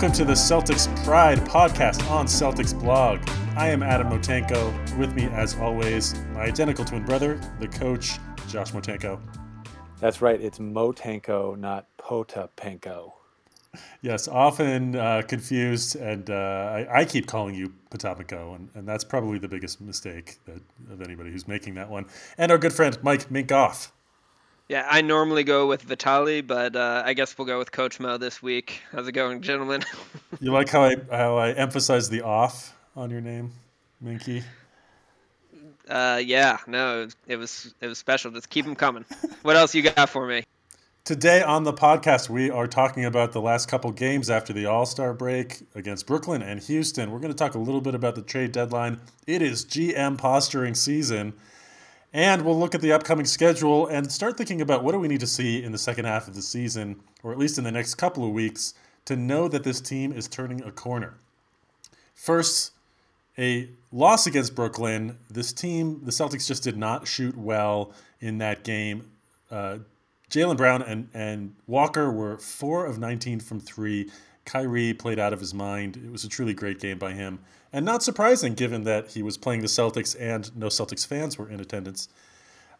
Welcome to the Celtics Pride podcast on Celtics blog. I am Adam Motenko. With me, as always, my identical twin brother, the coach, Josh Motenko. That's right. It's Motenko, not Potapenko. Yes, often uh, confused, and uh, I, I, keep calling you Potapenko, and, and that's probably the biggest mistake that, of anybody who's making that one. And our good friend Mike Minkoff. Yeah, I normally go with Vitali, but uh, I guess we'll go with Coach Mo this week. How's it going, gentlemen? you like how I how I emphasize the off on your name, Minky? Uh, yeah, no, it was it was special. Just keep them coming. what else you got for me? Today on the podcast, we are talking about the last couple games after the All Star break against Brooklyn and Houston. We're going to talk a little bit about the trade deadline. It is GM posturing season. And we'll look at the upcoming schedule and start thinking about what do we need to see in the second half of the season, or at least in the next couple of weeks, to know that this team is turning a corner. First, a loss against Brooklyn. This team, the Celtics, just did not shoot well in that game. Uh, Jaylen Brown and, and Walker were four of 19 from three. Kyrie played out of his mind. It was a truly great game by him. And not surprising given that he was playing the Celtics and no Celtics fans were in attendance.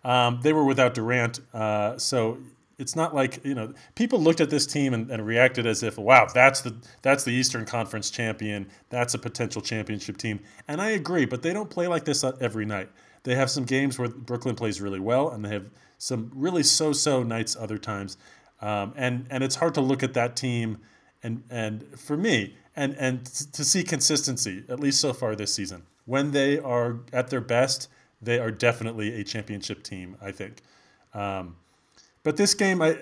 Um, they were without Durant. Uh, so it's not like, you know, people looked at this team and, and, reacted as if, wow, that's the that's the Eastern Conference champion. That's a potential championship team. And I agree, but they don't play like this every night. They have some games where Brooklyn plays really well, and they have some really so-so nights other times. Um, and and it's hard to look at that team and and for me and and to see consistency at least so far this season. When they are at their best they are definitely a championship team i think. Um, but this game i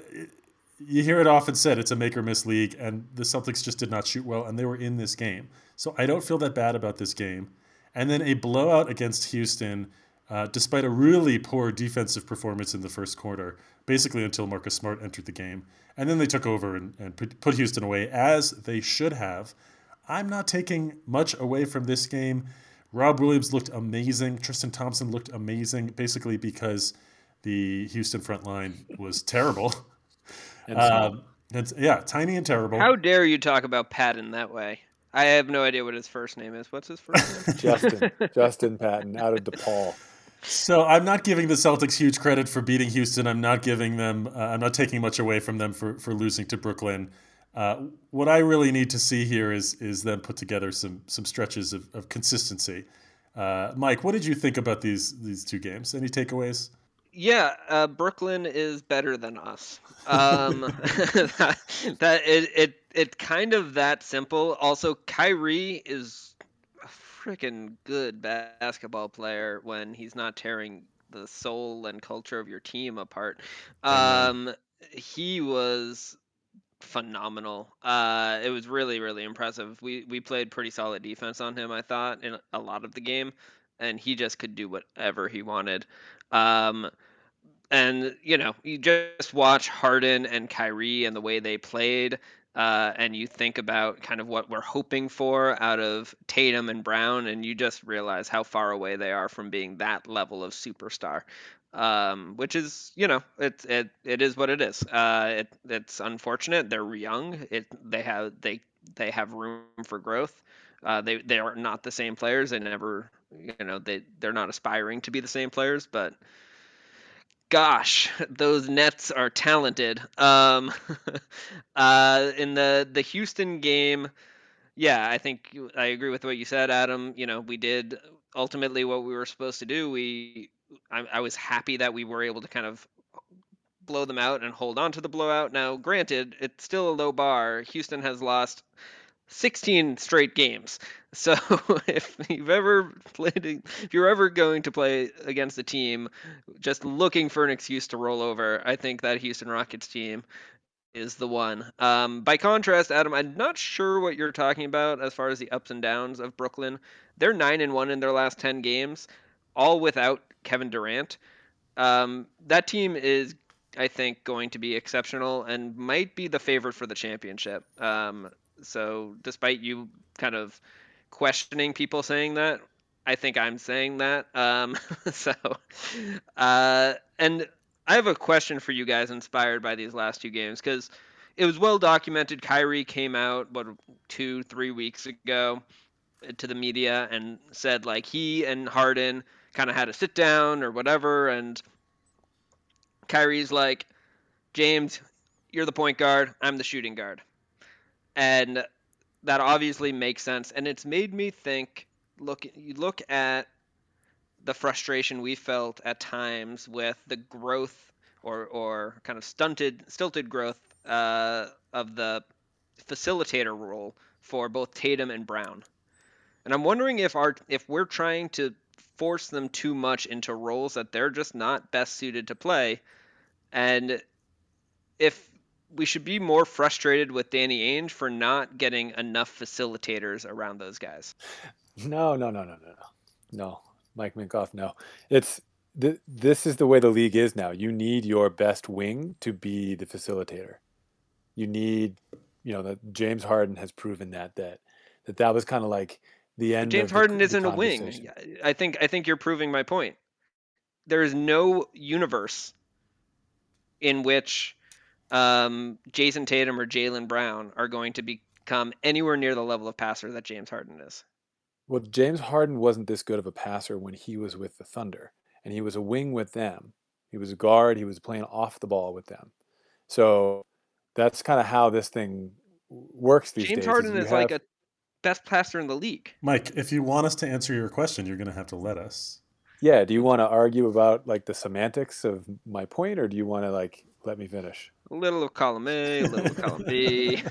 you hear it often said it's a make or miss league and the celtics just did not shoot well and they were in this game. So i don't feel that bad about this game. And then a blowout against houston uh, despite a really poor defensive performance in the first quarter basically until marcus smart entered the game and then they took over and, and put Houston away as they should have. I'm not taking much away from this game. Rob Williams looked amazing. Tristan Thompson looked amazing, basically because the Houston front line was terrible. And, um, and yeah, tiny and terrible. How dare you talk about Patton that way? I have no idea what his first name is. What's his first name? Justin. Justin Patton out of DePaul. So I'm not giving the Celtics huge credit for beating Houston. I'm not giving them. Uh, I'm not taking much away from them for for losing to Brooklyn. Uh, what I really need to see here is is them put together some some stretches of, of consistency. Uh, Mike, what did you think about these these two games? Any takeaways? Yeah, uh, Brooklyn is better than us. Um, that, that it, it it kind of that simple. Also, Kyrie is freaking good basketball player when he's not tearing the soul and culture of your team apart. Um, he was phenomenal. Uh, it was really, really impressive. We we played pretty solid defense on him, I thought, in a lot of the game, and he just could do whatever he wanted. Um, and you know, you just watch Harden and Kyrie and the way they played uh, and you think about kind of what we're hoping for out of Tatum and Brown, and you just realize how far away they are from being that level of superstar. Um, which is, you know, it it it is what it is. Uh, it it's unfortunate. They're young. It they have they they have room for growth. Uh, they they are not the same players. They never, you know, they they're not aspiring to be the same players, but gosh, those Nets are talented. Um, uh, in the the Houston game, yeah, I think I agree with what you said, Adam. You know, we did ultimately what we were supposed to do. We, I, I was happy that we were able to kind of blow them out and hold on to the blowout. Now, granted, it's still a low bar. Houston has lost 16 straight games. So if you've ever played, if you're ever going to play against a team just looking for an excuse to roll over, I think that Houston Rockets team is the one. Um, by contrast, Adam, I'm not sure what you're talking about as far as the ups and downs of Brooklyn. They're nine and one in their last 10 games, all without Kevin Durant. Um, that team is I think going to be exceptional and might be the favorite for the championship. Um, so despite you kind of questioning people saying that, I think I'm saying that. Um, so, uh, and I have a question for you guys inspired by these last two games because it was well documented. Kyrie came out what two, three weeks ago to the media and said like he and Harden kind of had a sit down or whatever, and Kyrie's like, James, you're the point guard, I'm the shooting guard, and that obviously makes sense, and it's made me think. Look, you look at the frustration we felt at times with the growth or or kind of stunted stilted growth uh, of the facilitator role for both Tatum and Brown. And I'm wondering if our if we're trying to force them too much into roles that they're just not best suited to play and if we should be more frustrated with Danny Ainge for not getting enough facilitators around those guys. No, no, no, no, no, no. No. Mike Minkoff, no. It's th- this is the way the league is now. You need your best wing to be the facilitator. You need, you know, that James Harden has proven that that that that was kind of like the end. James Harden the, isn't the a wing. I think I think you're proving my point. There is no universe in which um, Jayson Tatum or Jaylen Brown are going to become anywhere near the level of passer that James Harden is. Well, James Harden wasn't this good of a passer when he was with the Thunder, and he was a wing with them. He was a guard. He was playing off the ball with them. So that's kind of how this thing works these James days. Harden you is have- like a best passer in the league. Mike, if you want us to answer your question, you're going to have to let us. yeah. Do you want to argue about like the semantics of my point, or do you want to like let me finish? A little of column A, a little of column B.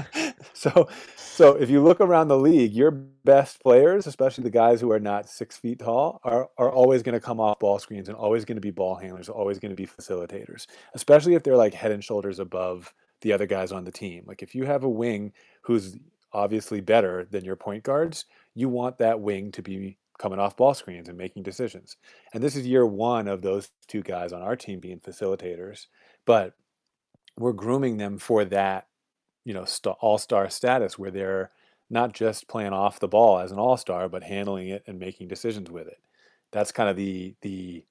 so, so if you look around the league, your best players, especially the guys who are not six feet tall, are, are always going to come off ball screens and always going to be ball handlers, always going to be facilitators, especially if they're like head and shoulders above the other guys on the team. Like if you have a wing who's obviously better than your point guards, you want that wing to be coming off ball screens and making decisions. And this is year one of those two guys on our team being facilitators, but we're grooming them for that, you know, st- all-star status where they're not just playing off the ball as an all-star, but handling it and making decisions with it. That's kind of the the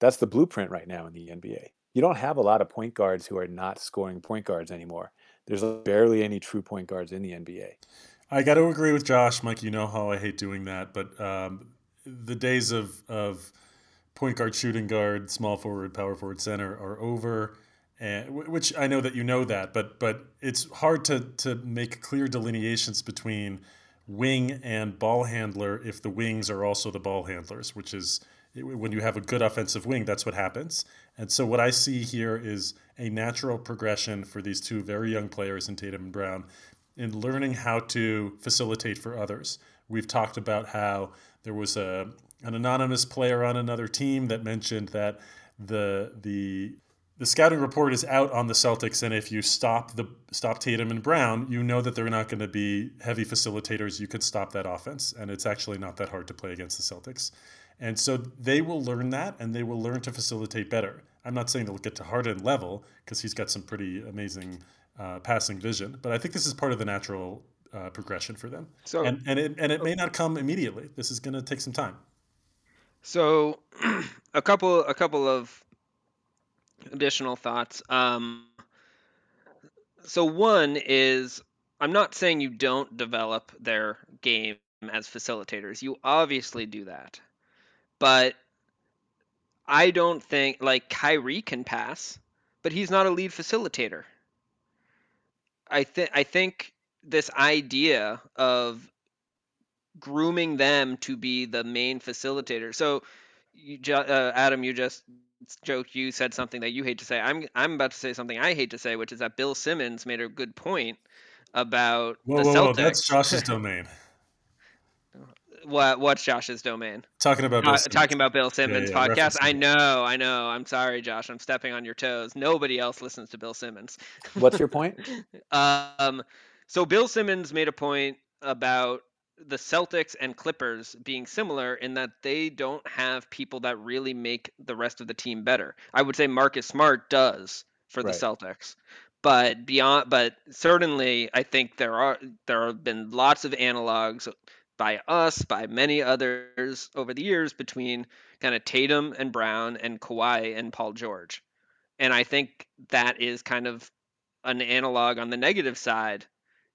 that's the blueprint right now in the NBA. You don't have a lot of point guards who are not scoring point guards anymore. There's barely any true point guards in the NBA. I got to agree with Josh, Mike. You know how I hate doing that, but um, the days of of point guard, shooting guard, small forward, power forward, center are over. Eh, and which I know that you know that, but but it's hard to to make clear delineations between wing and ball handler if the wings are also the ball handlers, which is when you have a good offensive wing, that's what happens. And so what I see here is a natural progression for these two very young players in Tatum and Brown in learning how to facilitate for others. We've talked about how there was a an anonymous player on another team that mentioned that the the the scouting report is out on the Celtics, and if you stop the stop Tatum and Brown, you know that they're not going to be heavy facilitators. You could stop that offense, and it's actually not that hard to play against the Celtics. And so they will learn that, and they will learn to facilitate better. I'm not saying they'll get to Harden level because he's got some pretty amazing uh, passing vision, but I think this is part of the natural uh, progression for them. So and and it and it may not come immediately. This is going to take some time. So, a couple, a couple of additional thoughts. Um, so one is, I'm not saying you don't develop their game as facilitators. You obviously do that, but I don't think like Kyrie can pass, but he's not a lead facilitator. I think I think this idea of grooming them to be the main facilitator. So, you, uh, Adam, you just joked. You said something that you hate to say. I'm I'm about to say something I hate to say, which is that Bill Simmons made a good point about Whoa, the whoa, Celtics. whoa! That's Josh's domain. what what's Josh's domain? Talking about Uh, Bill Simmons. talking about Bill Simmons yeah, podcast. I know, I know. I'm sorry, Josh. I'm stepping on your toes. Nobody else listens to Bill Simmons. What's your point? Um, so Bill Simmons made a point about the Celtics and Clippers being similar in that they don't have people that really make the rest of the team better. I would say Marcus Smart does for the Right. Celtics. But beyond but certainly I think there are there have been lots of analogs by us, by many others over the years between kind of Tatum and Brown and Kawhi and Paul George. And I think that is kind of an analog on the negative side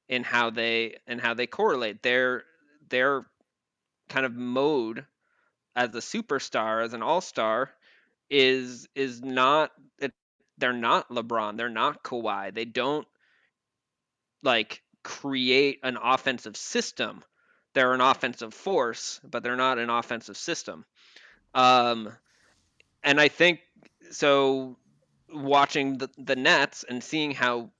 in how they and how they correlate. Their their kind of mode as a superstar, as an all-star, is is not it, they're not LeBron, they're not Kawhi. They don't like create an offensive system. They're an offensive force, but they're not an offensive system. Um, and I think so. Watching the the Nets and seeing how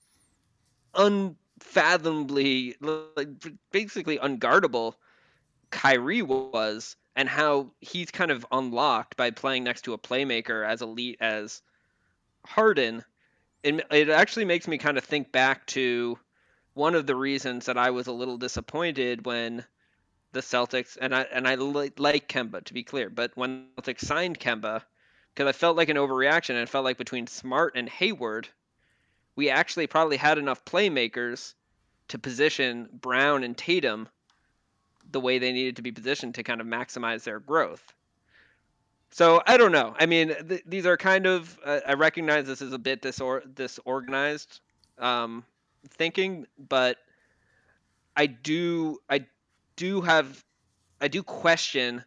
unfathomably, like basically unguardable, Kyrie was, and how he's kind of unlocked by playing next to a playmaker as elite as Harden. It, it actually makes me kind of think back to one of the reasons that I was a little disappointed when the Celtics and I and I li- like Kemba to be clear, but when Celtics signed Kemba, because I felt like an overreaction, and it felt like between Smart and Hayward, we actually probably had enough playmakers to position Brown and Tatum the way they needed to be positioned to kind of maximize their growth. So I don't know. I mean, th- these are kind of. Uh, I recognize this is a bit disor- disorganized um, thinking, but I do. I do have I do question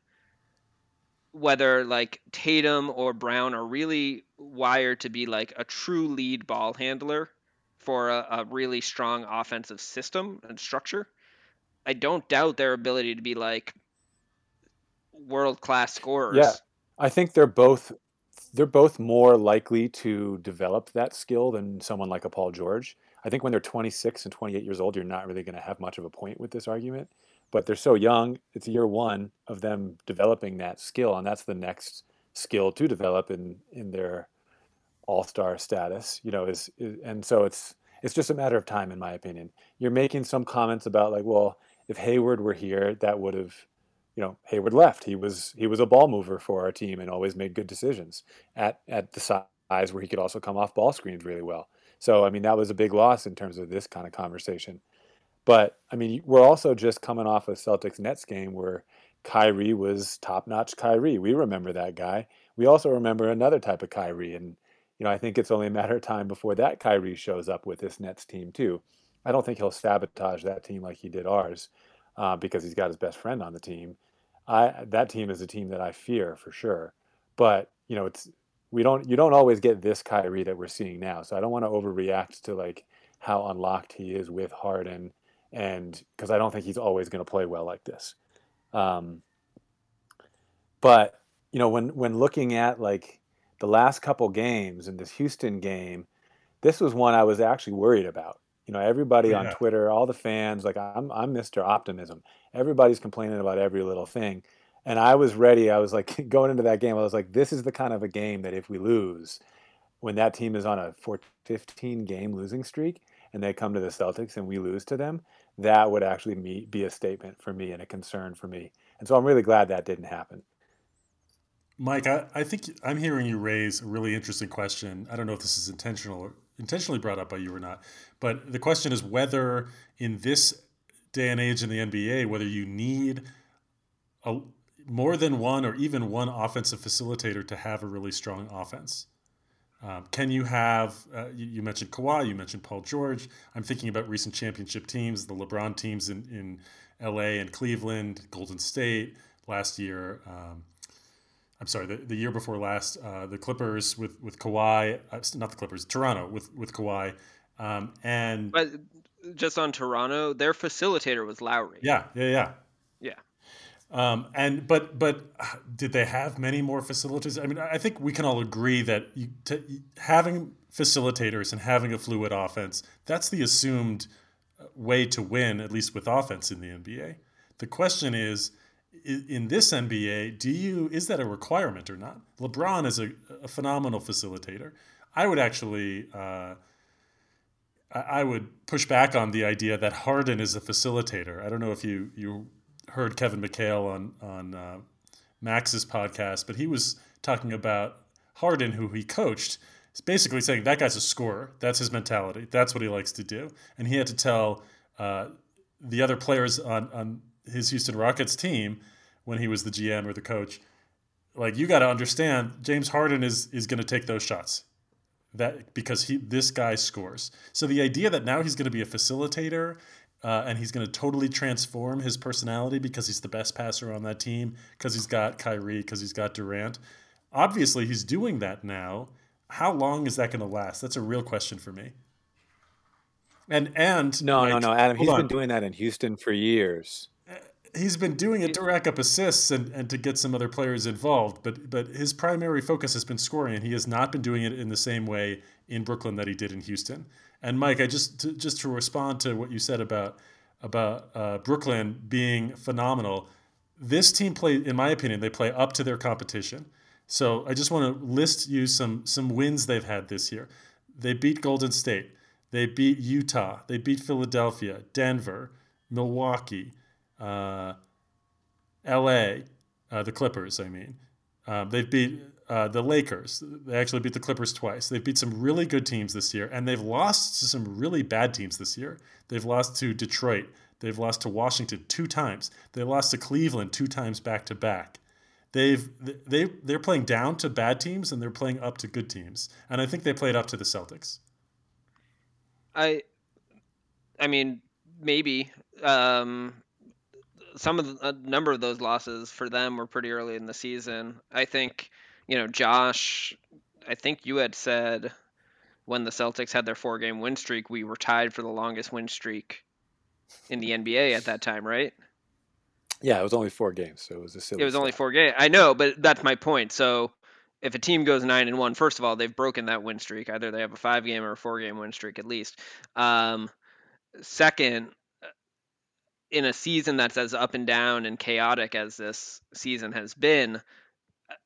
whether like Tatum or Brown are really wired to be like a true lead ball handler for a, a really strong offensive system and structure. I don't doubt their ability to be like world class scorers. Yeah, I think they're both they're both more likely to develop that skill than someone like a Paul George. I think when they're 26 and 28 years old, you're not really going to have much of a point with this argument but they're so young. It's year one of them developing that skill, and that's the next skill to develop in in their all star status. You know, is, is and so it's it's just a matter of time, in my opinion. You're making some comments about like, well, if Hayward were here, that would have, you know, Hayward left. He was he was a ball mover for our team and always made good decisions at at the size where he could also come off ball screens really well. So I mean, that was a big loss in terms of this kind of conversation. But I mean, we're also just coming off a Celtics Nets game where Kyrie was top notch Kyrie. We remember that guy. We also remember another type of Kyrie. And, you know, I think it's only a matter of time before that Kyrie shows up with this Nets team, too. I don't think he'll sabotage that team like he did ours uh, because he's got his best friend on the team. I, that team is a team that I fear for sure. But, you know, it's, we don't, you don't always get this Kyrie that we're seeing now. So I don't want to overreact to like how unlocked he is with Harden and because I don't think he's always going to play well like this. Um, but you know, when when looking at like the last couple games and this Houston game, this was one I was actually worried about. You know, everybody yeah. on Twitter, all the fans, like I'm I'm Mr. Optimism. Everybody's complaining about every little thing. And I was ready. I was like going into that game, I was like, this is the kind of a game that if we lose, when that team is on a 15 game losing streak and they come to the Celtics and we lose to them, that would actually be a statement for me and a concern for me. And so I'm really glad that didn't happen. Mike, I, I think I'm hearing you raise a really interesting question. I don't know if this is intentional or intentionally brought up by you or not, but the question is whether in this day and age in the NBA, whether you need a, more than one or even one offensive facilitator to have a really strong offense. Um, can you have, uh, you, you, mentioned Kawhi, you mentioned Paul George. I'm thinking about recent championship teams, the LeBron teams in, in LA and Cleveland, Golden State last year. Um, I'm sorry, the, the year before last, uh, the Clippers with, with Kawhi, uh, not the Clippers, Toronto with, with Kawhi. Um, and but just on Toronto, their facilitator was Lowry. Yeah, yeah, yeah. Yeah. Um, and but but did they have many more facilitators? I mean, I think we can all agree that you, having facilitators and having a fluid offense that's the assumed way to win, at least with offense in the NBA. The question is, in this NBA, do you is that a requirement or not? LeBron is a, a phenomenal facilitator. I would actually. Uh, I would push back on the idea that Harden is a facilitator. I don't know if you you heard Kevin McHale on on uh, Max's podcast, but he was talking about Harden, who he coached, basically saying that guy's a scorer. That's his mentality. That's what he likes to do. And he had to tell uh, the other players on on his Houston Rockets team when he was the GM or the coach, like you got to understand, James Harden is is going to take those shots. that because he this guy scores. So the idea that now he's going to be a facilitator uh, and he's going to totally transform his personality because he's the best passer on that team because he's got Kyrie because he's got Durant. Obviously, he's doing that now. How long is that going to last? That's a real question for me. And and no, like, no, no, Adam. He's on. been doing that in Houston for years. He's been doing it to rack up assists and, and to get some other players involved, but but his primary focus has been scoring, and he has not been doing it in the same way in Brooklyn that he did in Houston. And Mike, I just to, just to respond to what you said about about uh, Brooklyn being phenomenal. This team play, in my opinion, they play up to their competition. So I just want to list you some some wins they've had this year. They beat Golden State. They beat Utah. They beat Philadelphia, Denver, Milwaukee, uh, L.A., uh, the Clippers. I mean, um, they've beat uh, the Lakers. They actually beat the Clippers twice. They've beat some really good teams this year, and they've lost to some really bad teams this year. They've lost to Detroit. They've lost to Washington two times. They lost to Cleveland two times back to back. They've they they're playing down to bad teams and they're playing up to good teams, and I think they played up to the Celtics. I, I mean, maybe um, some of the, a number of those losses for them were pretty early in the season. I think, you know, Josh. I think you had said when the Celtics had their four-game win streak, we were tied for the longest win streak in the NBA at that time, right? Yeah, it was only four games, so it was a silly. It was only four games. I know, but that's my point. So if a team goes nine and one, first of all, they've broken that win streak. Either they have a five game or a four game win streak at least. Um, second, in a season that's as up and down and chaotic as this season has been,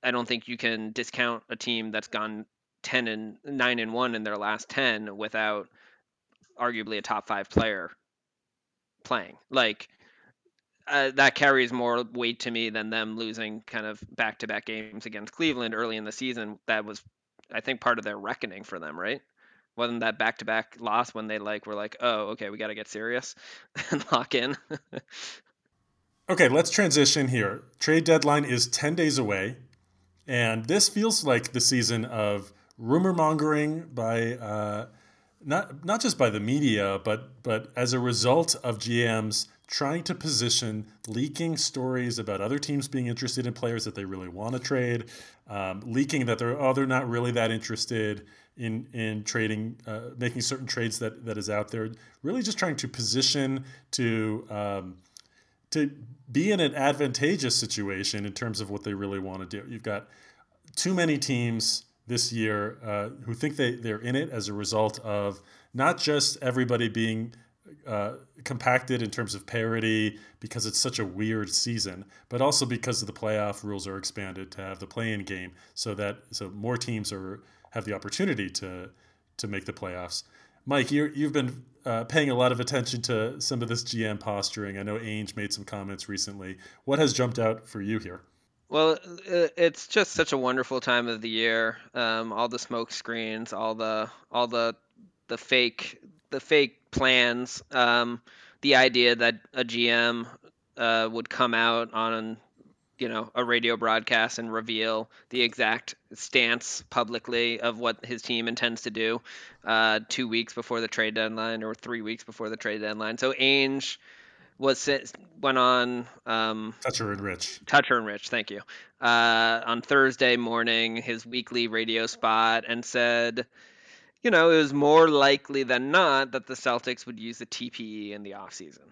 I don't think you can discount a team that's gone ten and nine and one in their last ten without arguably a top five player playing. Like uh, that carries more weight to me than them losing kind of back to back games against Cleveland early in the season. That was, I think, part of their reckoning for them, right? Wasn't that back to back loss when they like were like, oh, okay, we got to get serious and lock in. Okay, let's transition here. Trade deadline is 10 days away, and this feels like the season of rumor mongering by uh, not not just by the media, but but as a result of GMs trying to position leaking stories about other teams being interested in players that they really want to trade, um, leaking that they're oh they're not really that interested in in trading, uh, making certain trades that that is out there. Really, just trying to position to. Um, to be in an advantageous situation in terms of what they really want to do. You've got too many teams this year uh, who think they, they're in it as a result of not just everybody being uh, compacted in terms of parity because it's such a weird season, but also because of the playoff rules are expanded to have the play-in game, so that so more teams are have the opportunity to to make the playoffs. Mike, you you've been uh, paying a lot of attention to some of this GM posturing. I know Ainge made some comments recently. What has jumped out for you here? Well, it's just such a wonderful time of the year. Um, all the smoke screens, all the all the the fake the fake plans. Um, the idea that a GM uh, would come out on you know a radio broadcast and reveal the exact stance publicly of what his team intends to do uh, two weeks before the trade deadline or three weeks before the trade deadline. So Ainge was went on um, Toucher and Rich. Toucher and Rich, thank you. Uh, on Thursday morning, his weekly radio spot, and said, you know, it was more likely than not that the Celtics would use the TPE in the offseason.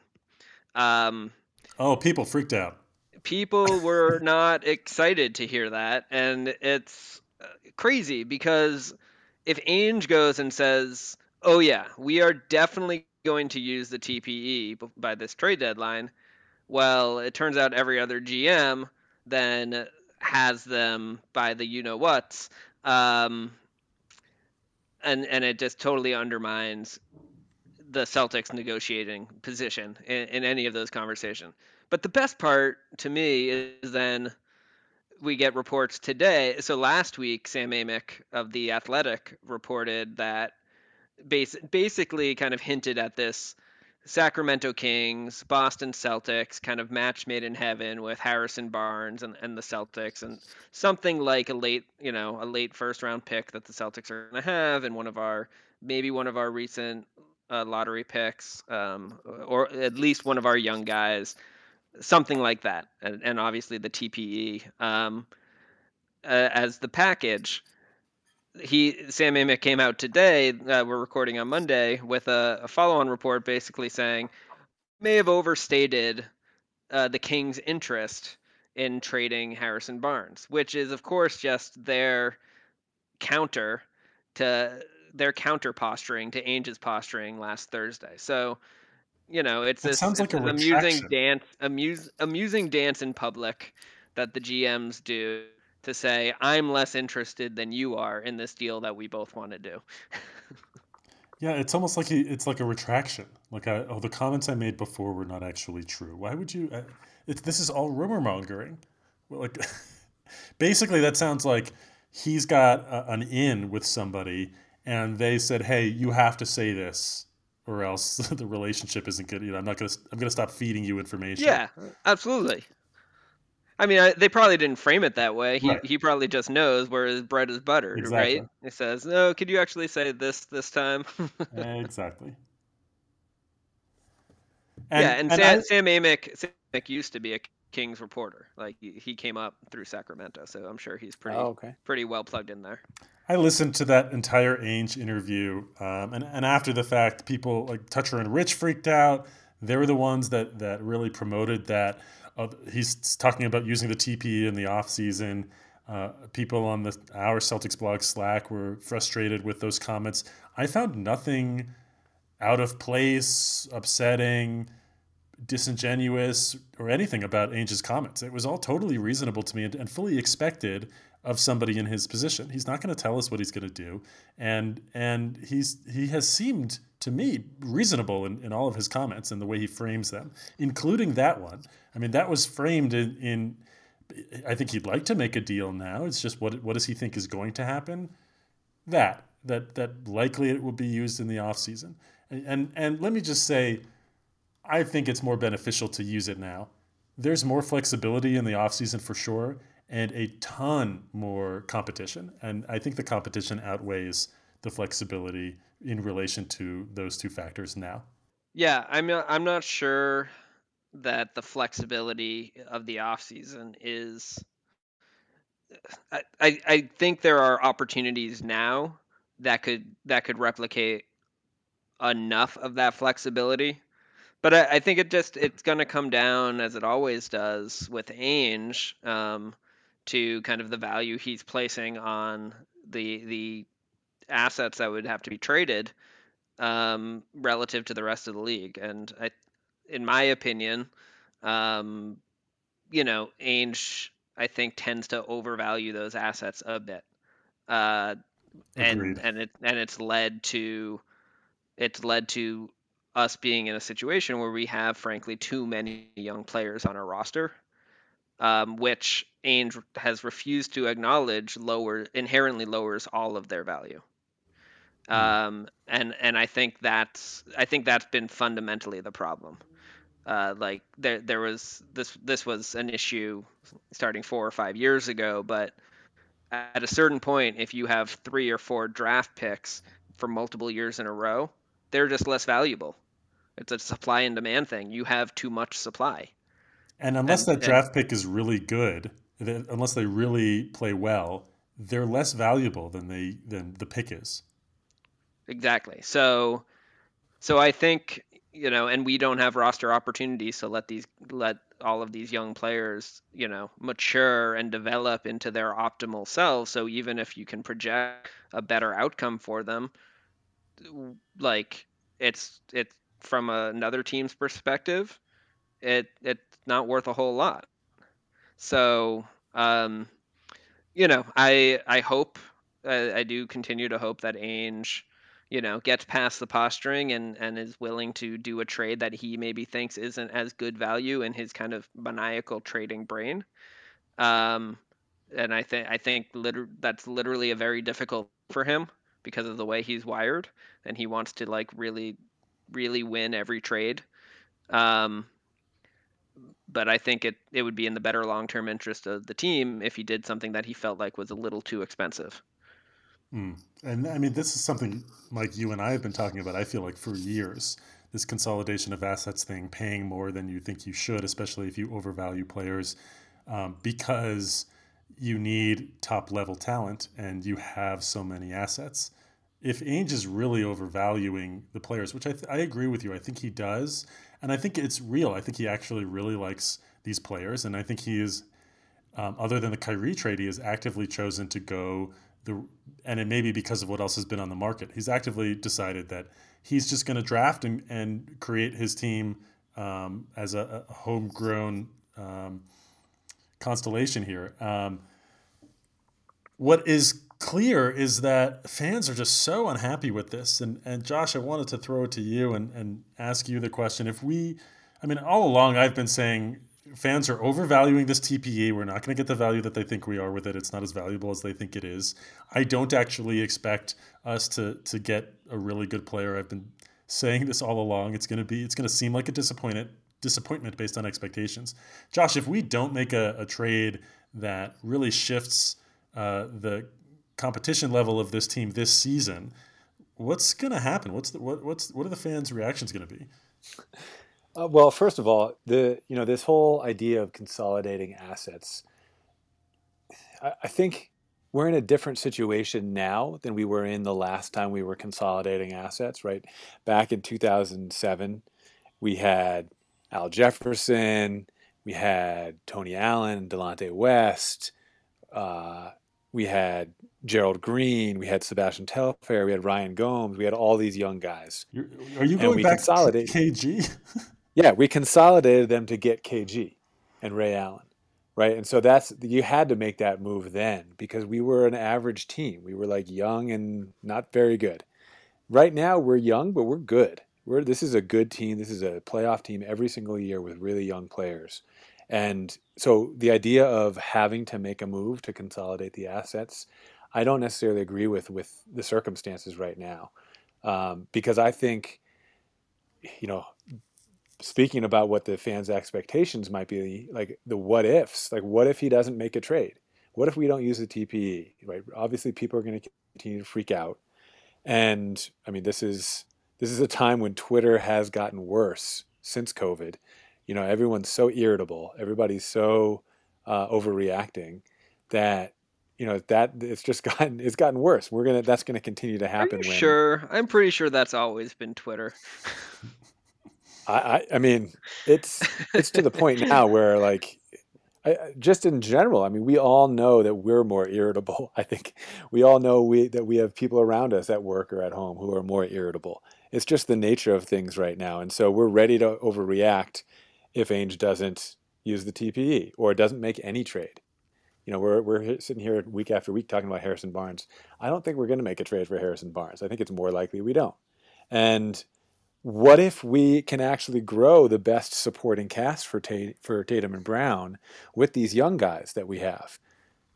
Um, oh, people freaked out. People were not excited to hear that, and it's uh, crazy because if Ainge goes and says, "Oh yeah, we are definitely going to use the TPE by this trade deadline," well, it turns out every other GM then has them by the you know what's, um, and and it just totally undermines the Celtics negotiating position in, in any of those conversations. But the best part to me is then we get reports today. So last week, Sam Amick of the Athletic reported that base, basically kind of hinted at this Sacramento Kings, Boston Celtics, kind of match made in heaven with Harrison Barnes and, and the Celtics, and something like a late, you know, a late first round pick that the Celtics are going to have, and one of our maybe one of our recent uh, lottery picks, um, or at least one of our young guys, something like that, and, and obviously the TPE um, uh, as the package he Sam Amick came out today. Uh, we're recording on Monday with a, a follow-on report, basically saying may have overstated uh, the Kings' interest in trading Harrison Barnes, which is of course just their counter to their counter posturing to Ainge's posturing last Thursday. So, you know, it's That this, sounds like a amusing retraction. dance, amuse, amusing dance in public that the GMs do to say, "I'm less interested than you are in this deal that we both want to do." Yeah, it's almost like he, it's like a retraction. Like, I, oh, the comments I made before were not actually true. Why would you? Uh, it, this is all rumor mongering. Well, Like, basically, that sounds like he's got a, an in with somebody, and they said, "Hey, you have to say this, or else the relationship isn't good." You know, I'm not gonna, I'm gonna stop feeding you information. Yeah, absolutely. I mean, I, they probably didn't frame it that way. He Right. he probably just knows where his bread is buttered, Exactly. right? He says, "No, could you actually say this this time?" exactly. yeah, and, and Sam, I- Sam Amick, Sam Amick used to be a Kings reporter. Like he, he came up through Sacramento, so I'm sure he's pretty Oh, okay. pretty well plugged in there. I listened to that entire Ainge interview, um, and and after the fact, people like Toucher and Rich freaked out. They were the ones that that really promoted that. Uh, he's talking about using the TPE in the off season. Uh, people on the our Celtics blog Slack were frustrated with those comments. I found nothing out of place, upsetting, disingenuous, or anything about Ainge's comments. It was all totally reasonable to me and, and fully expected of somebody in his position. He's not going to tell us what he's going to do, and and he's he has seemed to me reasonable in, in all of his comments and the way he frames them, including that one. I mean, that was framed in, in I think he'd like to make a deal now. It's just what what does he think is going to happen? That that that likely it will be used in the off season. And, and and let me just say, I think it's more beneficial to use it now. There's more flexibility in the off season for sure, and a ton more competition. And I think the competition outweighs the flexibility in relation to those two factors now. Yeah, I'm not, I'm not sure that the flexibility of the off season is. I, I I think there are opportunities now that could that could replicate enough of that flexibility. But I, I think it just it's going to come down as it always does with Ainge um, to kind of the value he's placing on the the assets that would have to be traded um, relative to the rest of the league. And I, in my opinion, um, you know, Ainge I think tends to overvalue those assets a bit, uh, and Agreed. and it and it's led to it's led to us being in a situation where we have frankly too many young players on our roster, um, which Ainge has refused to acknowledge lower inherently lowers all of their value. Um, and and I think that's I think that's been fundamentally the problem. Uh, like there there was this this was an issue starting four or five years ago, but at a certain point, if you have three or four draft picks for multiple years in a row, they're just less valuable. It's a supply and demand thing. You have too much supply. And unless And- that and- draft pick is really good, unless they really play well, they're less valuable than they than the pick is. Exactly. So so I think, you know, and we don't have roster opportunities to let these let all of these young players, you know, mature and develop into their optimal selves. So even if you can project a better outcome for them, like it's it's from another team's perspective, it it's not worth a whole lot. So, um, you know, I I hope I, I do continue to hope that Ainge, you know, gets past the posturing and and is willing to do a trade that he maybe thinks isn't as good value in his kind of maniacal trading brain. Um, and I think I think liter- that's literally a very difficult for him because of the way he's wired, and he wants to like really really win every trade. Um, but I think it, it would be in the better long term interest of the team if he did something that he felt like was a little too expensive. Mm. And I mean, this is something, Mike, you and I have been talking about, I feel like, for years. This consolidation of assets thing, paying more than you think you should, especially if you overvalue players, um, because you need top level talent and you have so many assets. If Ainge is really overvaluing the players, which I, th- I agree with you, I think he does. And I think it's real. I think he actually really likes these players. And I think he is, um, other than the Kyrie trade, he has actively chosen to go the, and it may be because of what else has been on the market. He's actively decided that he's just going to draft and, and create his team um, as a, a homegrown um, constellation here. Um, what is clear is that fans are just so unhappy with this. And, and Josh, I wanted to throw it to you and, and ask you the question. If we, I mean, all along I've been saying fans are overvaluing this TPE. We're not going to get the value that they think we are with it. It's not as valuable as they think it is. I don't actually expect us to to get a really good player. I've been saying this all along. It's going to be it's going to seem like a disappointment disappointment based on expectations. Josh, if we don't make a, a trade that really shifts uh, the competition level of this team this season, what's going to happen? What's the, what, what's what are the fans' reactions going to be? Uh, well, first of all, the you know this whole idea of consolidating assets, I, I think we're in a different situation now than we were in the last time we were consolidating assets. Right back in 2007, we had Al Jefferson, we had Tony Allen, Delonte West. Uh, we had Gerald Green, we had Sebastian Telfair, we had Ryan Gomes, we had all these young guys. You're, are you going back to KG? yeah, we consolidated them to get KG and Ray Allen, right? And so that's you had to make that move then because we were an average team. We were like young and not very good. Right now we're young, but we're good. We're this is a good team. This is a playoff team every single year with really young players. And so the idea of having to make a move to consolidate the assets, I don't necessarily agree with with the circumstances right now, um, because I think, you know, speaking about what the fans' expectations might be, like the what ifs, like what if he doesn't make a trade? What if we don't use the TPE? Right? Obviously, people are going to continue to freak out, and I mean, this is this is a time when Twitter has gotten worse since COVID you know everyone's so irritable everybody's so uh, overreacting that you know that it's just gotten it's gotten worse. We're gonna that's gonna continue to happen when, sure i'm pretty sure that's always been twitter. I, I i mean it's it's to the point now where like I, just in general i mean we all know that we're more irritable i think. We all know we that we have people around us at work or at home who are more irritable. It's just the nature of things right now and so we're ready to overreact if Ainge doesn't use the TPE or doesn't make any trade. You know, we're, we're sitting here week after week talking about Harrison Barnes. I don't think we're going to make a trade for Harrison Barnes. I think it's more likely we don't. And what if we can actually grow the best supporting cast for, Tate, for Tatum and Brown with these young guys that we have?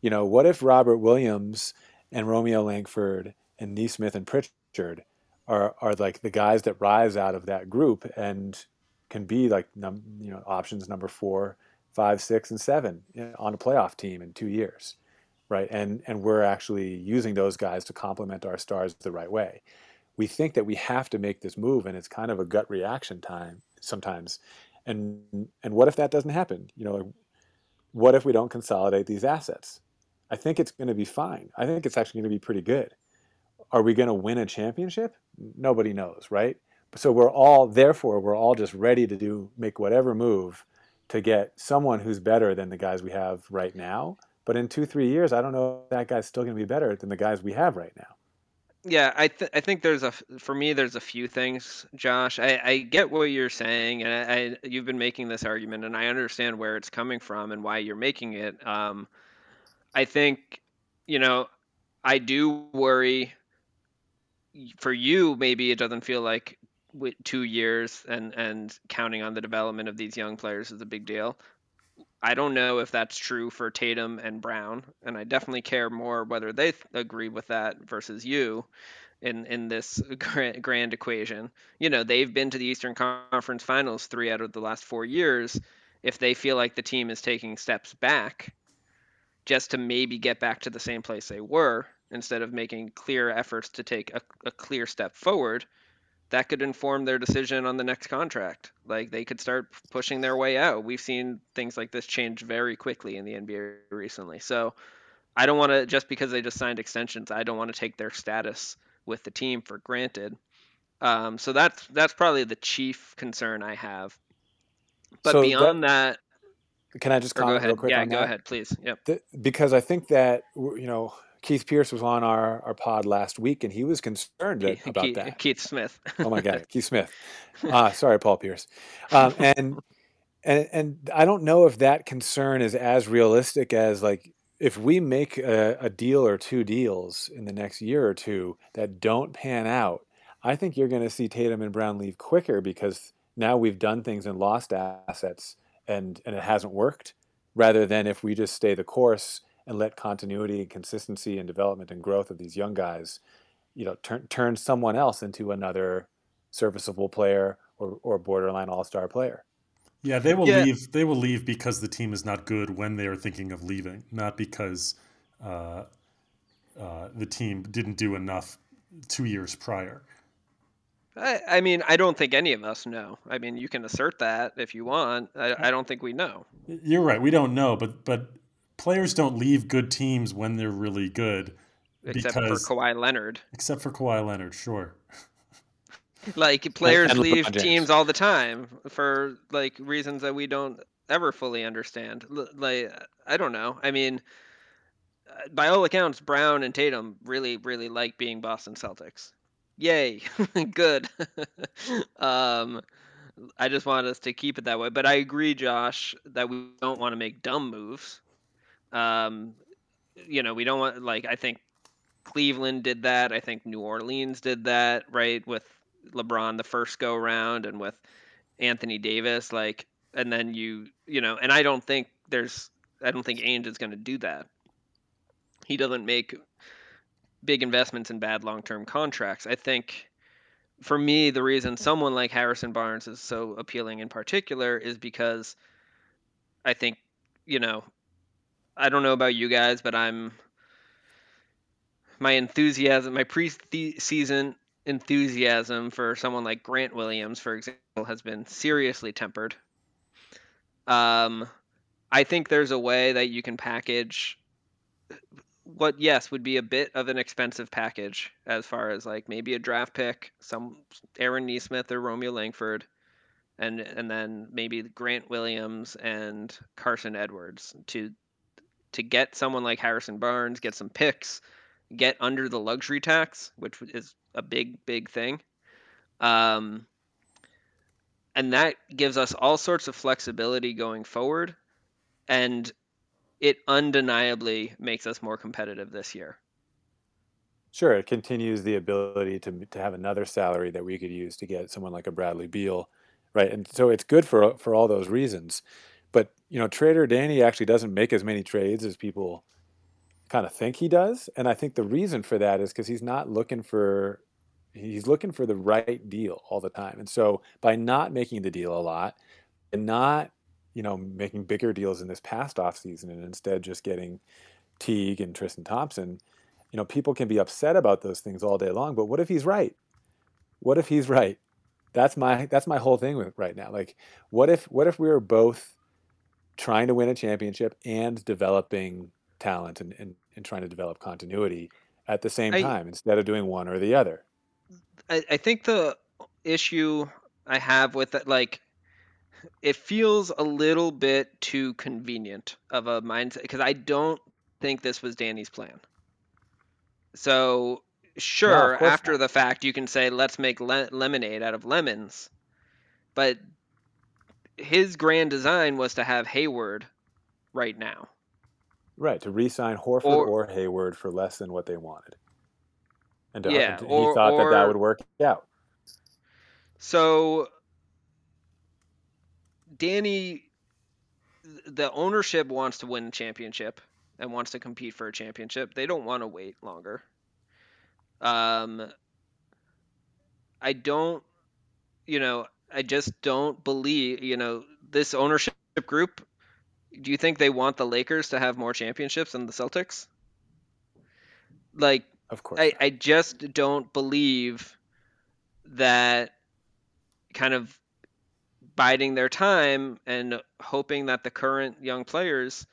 You know, what if Robert Williams and Romeo Langford and Nesmith and Pritchard are, are like the guys that rise out of that group and can be like num, you know options number four, five, six, and seven on a playoff team in two years, right? And and we're actually using those guys to complement our stars the right way. We think that we have to make this move, and it's kind of a gut reaction time sometimes. And and what if that doesn't happen? You know, what if we don't consolidate these assets? I think it's going to be fine. I think it's actually going to be pretty good. Are we going to win a championship? Nobody knows, right? So we're all therefore we're all just ready to do make whatever move to get someone who's better than the guys we have right now. But in two three years i don't know if that guy's still going to be better than the guys we have right now. Yeah i th- i think there's a for me there's a few things josh. I, I get what you're saying and I, I, you've been making this argument and i understand where it's coming from and why you're making it. Um i think you know i do worry for you maybe it doesn't feel like two years and and counting on the development of these young players is a big deal. I don't know if that's true for Tatum and Brown, and I definitely care more whether they th- agree with that versus you. in in this grand, grand equation. You know, they've been to the Eastern Conference Finals three out of the last four years. If they feel like the team is taking steps back, just to maybe get back to the same place they were, instead of making clear efforts to take a, a clear step forward, that could inform their decision on the next contract. Like they could start pushing their way out. We've seen things like this change very quickly in the NBA recently. So I don't want to just because they just signed extensions, I don't want to take their status with the team for granted. Um, so that's that's probably the chief concern I have. But So beyond that, Can I just comment real quick Yeah, go that? ahead, please. Yep. Th- because I think that you know Keith Pierce was on our, our pod last week, and he was concerned that, Keith, about Keith, that. Keith Smith. Oh my God, Keith Smith. Ah, sorry, Paul Pierce. Um, and and and I don't know if that concern is as realistic as like if we make a, a deal or two deals in the next year or two that don't pan out. I think you're going to see Tatum and Brown leave quicker because now we've done things and lost assets and and it hasn't worked. Rather than if we just stay the course and let continuity and consistency and development and growth of these young guys, you know, turn turn someone else into another serviceable player or, or borderline all star player. Yeah, they will Yeah. leave. They will leave because the team is not good when they are thinking of leaving, not because uh, uh, the team didn't do enough two years prior. I, I mean, I don't think any of us know. I mean, you can assert that if you want. I, I don't think we know. You're right. We don't know, but but players don't leave good teams when they're really good, Except because for Kawhi Leonard. except for Kawhi Leonard, sure. Like players and leave James. teams all the time for like reasons that we don't ever fully understand. Like I don't know. I mean, uh, by all accounts, Brown and Tatum really, really like being Boston Celtics. Yay, good. um, I just want us to keep it that way. But I agree, Josh, that we don't want to make dumb moves. Um, you know, we don't want like I think Cleveland did that. I think New Orleans did that, right? With LeBron the first go round and with Anthony Davis, like, and then you, you know, and I don't think there's, I don't think Ainge is going to do that. He doesn't make big investments in bad long term contracts. I think for me, the reason someone like Harrison Barnes is so appealing in particular is because I think, you know, I don't know about you guys, but I'm my enthusiasm, my pre-season enthusiasm for someone like Grant Williams, for example, has been seriously tempered. Um, I think there's a way that you can package what, yes, would be a bit of an expensive package as far as like maybe a draft pick, some Aaron Nesmith or Romeo Langford, and and then maybe Grant Williams and Carson Edwards to to get someone like Harrison Barnes, get some picks, get under the luxury tax, which is a big, big thing. Um, and that gives us all sorts of flexibility going forward. And it undeniably makes us more competitive this year. Sure, it continues the ability to to have another salary that we could use to get someone like a Bradley Beal, right? And so it's good for for all those reasons. But you know, Trader Danny actually doesn't make as many trades as people kind of think he does, and I think the reason for that is because he's not looking for he's looking for the right deal all the time. And so by not making the deal a lot and not you know making bigger deals in this past offseason and instead just getting Teague and Tristan Thompson, you know, people can be upset about those things all day long, but what if he's right? What if he's right? That's my that's my whole thing with right now. Like, what if what if we were both trying to win a championship and developing talent and, and, and trying to develop continuity at the same I- time instead of doing one or the other? I, I think the issue I have with it, like, it feels a little bit too convenient of a mindset because I don't think this was Danny's plan. So, sure, course after not. the fact, you can say, let's make le- lemonade out of lemons. But his grand design was to have Hayward right now. Right, to re-sign Horford Or- or, Hayward for less than what they wanted. And to, Yeah, and or- he thought that that would work out. So Danny the ownership wants to win a championship and wants to compete for a championship. They don't want to wait longer. Um I don't, you know, I just don't believe, you know, this ownership group. Do you think they want the Lakers to have more championships than the Celtics? Like, Of course. I. I just don't believe that kind of biding their time and hoping that the current young players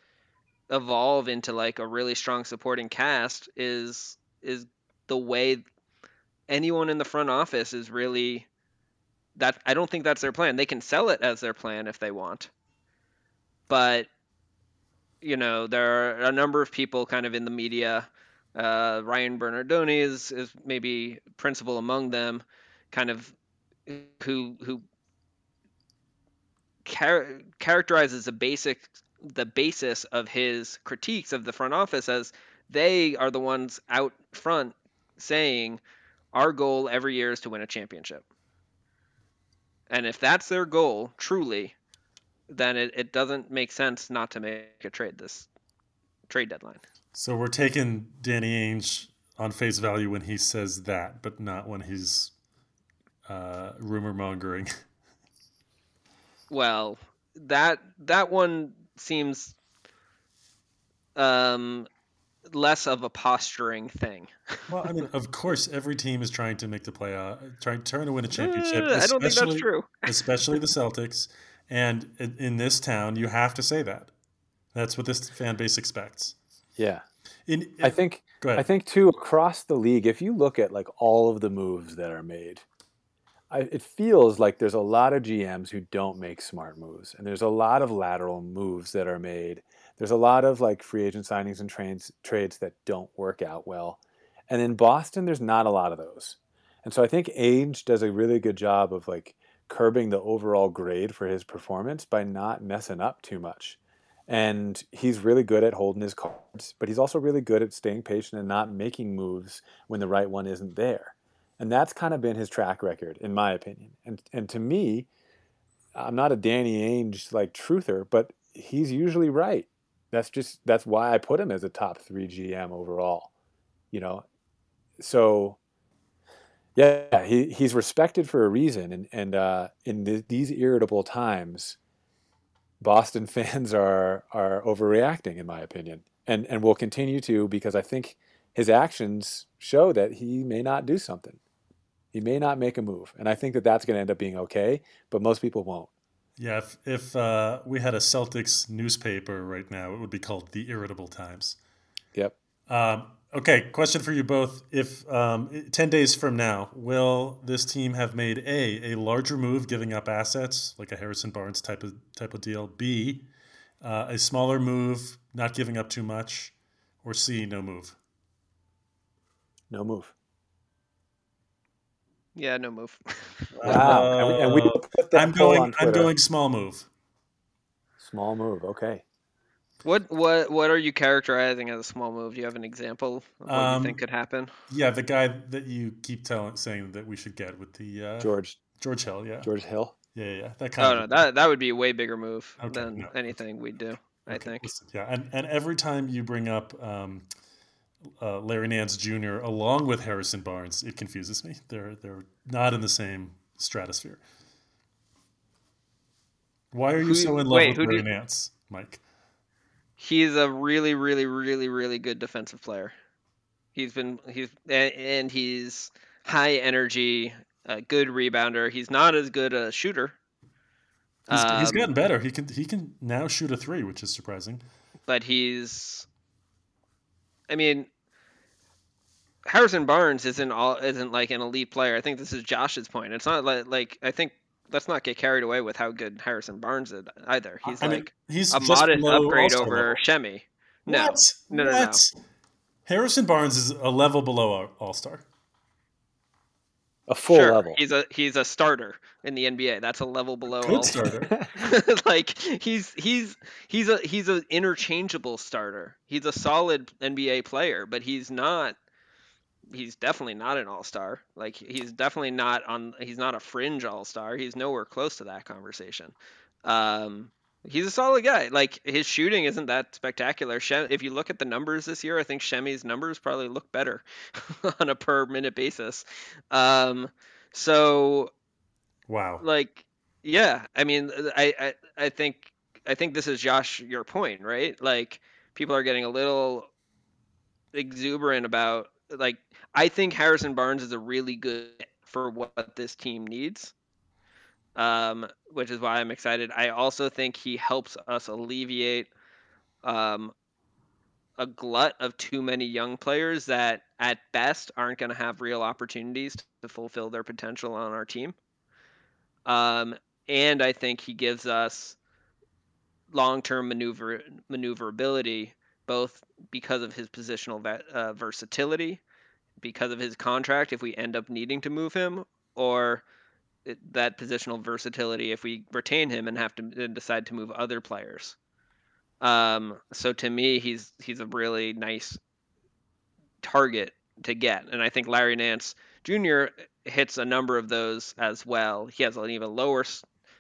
evolve into like a really strong supporting cast is is the way anyone in the front office is really that I don't think that's their plan. They can sell it as their plan if they want. But you know, there are a number of people kind of in the media uh, Ryan Bernardoni is, is maybe principal among them, kind of who who char- characterizes the basic the basis of his critiques of the front office as they are the ones out front saying our goal every year is to win a championship. And if that's their goal, truly, then it, it doesn't make sense not to make a trade this trade deadline. So we're taking Danny Ainge on face value when he says that, but not when he's uh, rumor mongering. Well, that that one seems um, less of a posturing thing. well, I mean, of course, every team is trying to make the playoff, trying trying to win a championship. Uh, I don't think that's true. especially the Celtics. And in, in this town, you have to say that. That's what this fan base expects. yeah. In, I think go ahead. I think too across the league, if you look at like all of the moves that are made, I, it feels like there's a lot of GMs who don't make smart moves, and there's a lot of lateral moves that are made. There's a lot of like free agent signings and trades trades that don't work out well, and in Boston, there's not a lot of those. And so I think Ainge does a really good job of like curbing the overall grade for his performance by not messing up too much. And he's really good at holding his cards, but he's also really good at staying patient and not making moves when the right one isn't there. And that's kind of been his track record, in my opinion. And and to me, I'm not a Danny Ainge like truther, but he's usually right. That's just that's why I put him as a top three GM overall. You know, so yeah, he, he's respected for a reason, and and uh, in th- these irritable times, Boston fans are are overreacting, in my opinion, and and will continue to because I think his actions show that he may not do something. He may not make a move, and I think that that's going to end up being okay. But most people won't. Yeah, if, if uh, we had a Celtics newspaper right now, it would be called The Irritable Times. Yep. Um, okay, question for you both. If um, 10 days from now, will this team have made A, a larger move giving up assets, like a Harrison Barnes type of, type of deal, B, uh, a smaller move, not giving up too much, or C, no move? No move. Yeah, no move. Wow. and we, and we Uh, put I'm poll going. I'm going small move. Small move. Okay. what what what are you characterizing as a small move? Do you have an example of what Um, you think could happen? Yeah, the guy that you keep telling saying that we should get with the uh, George. George Hill. Yeah. George Hill. yeah, yeah, yeah. That kind Oh of no, that that would be a way bigger move Okay, than no. anything we'd do. I think. listen, yeah, and and every time you bring up um, uh, Larry Nance Jr. along with Harrison Barnes, it confuses me. They're they're not in the same stratosphere. Why are you Who- so in love wait, with Larry you- Nance, Mike? He's a really, really, really, really good defensive player. He's been he's and he's high energy, a good rebounder. He's not as good a shooter. He's, he's Um, gotten better. He can he can now shoot a three, which is surprising. but he's I mean Harrison Barnes isn't all isn't like an elite player. I think this is Josh's point. It's not like like I think let's not get carried away with how good Harrison Barnes is either. He's I mean, like he's a modest upgrade All-Star over level. Shemi. No. What? No, no, no. Harrison Barnes is a level below All Star. A full sure, level. He's a he's a starter in the NBA. That's a level below Good all starter. like he's he's he's a he's an interchangeable starter. He's a solid NBA player, but he's not he's definitely not an all-star. Like he's definitely not on he's not a fringe all-star. He's nowhere close to that conversation. Um he's a solid guy. Like his shooting isn't that spectacular. Shem, if you look at the numbers this year, I think Shemi's numbers probably look better on a per minute basis. Um So Wow. like yeah i mean I, I i think i think this is josh your point right like people are getting a little exuberant about like i think harrison barnes is a really good for what this team needs um which is why i'm excited. I also think he helps us alleviate um a glut of too many young players that at best aren't going to have real opportunities to fulfill their potential on our team. Um, and I think he gives us long-term maneuver maneuverability, both because of his positional uh, versatility, because of his contract if we end up needing to move him, or that positional versatility if we retain him and have to decide to move other players. Um, so to me, he's he's a really nice target to get, and I think Larry Nance Jr. hits a number of those as well. He has an even lower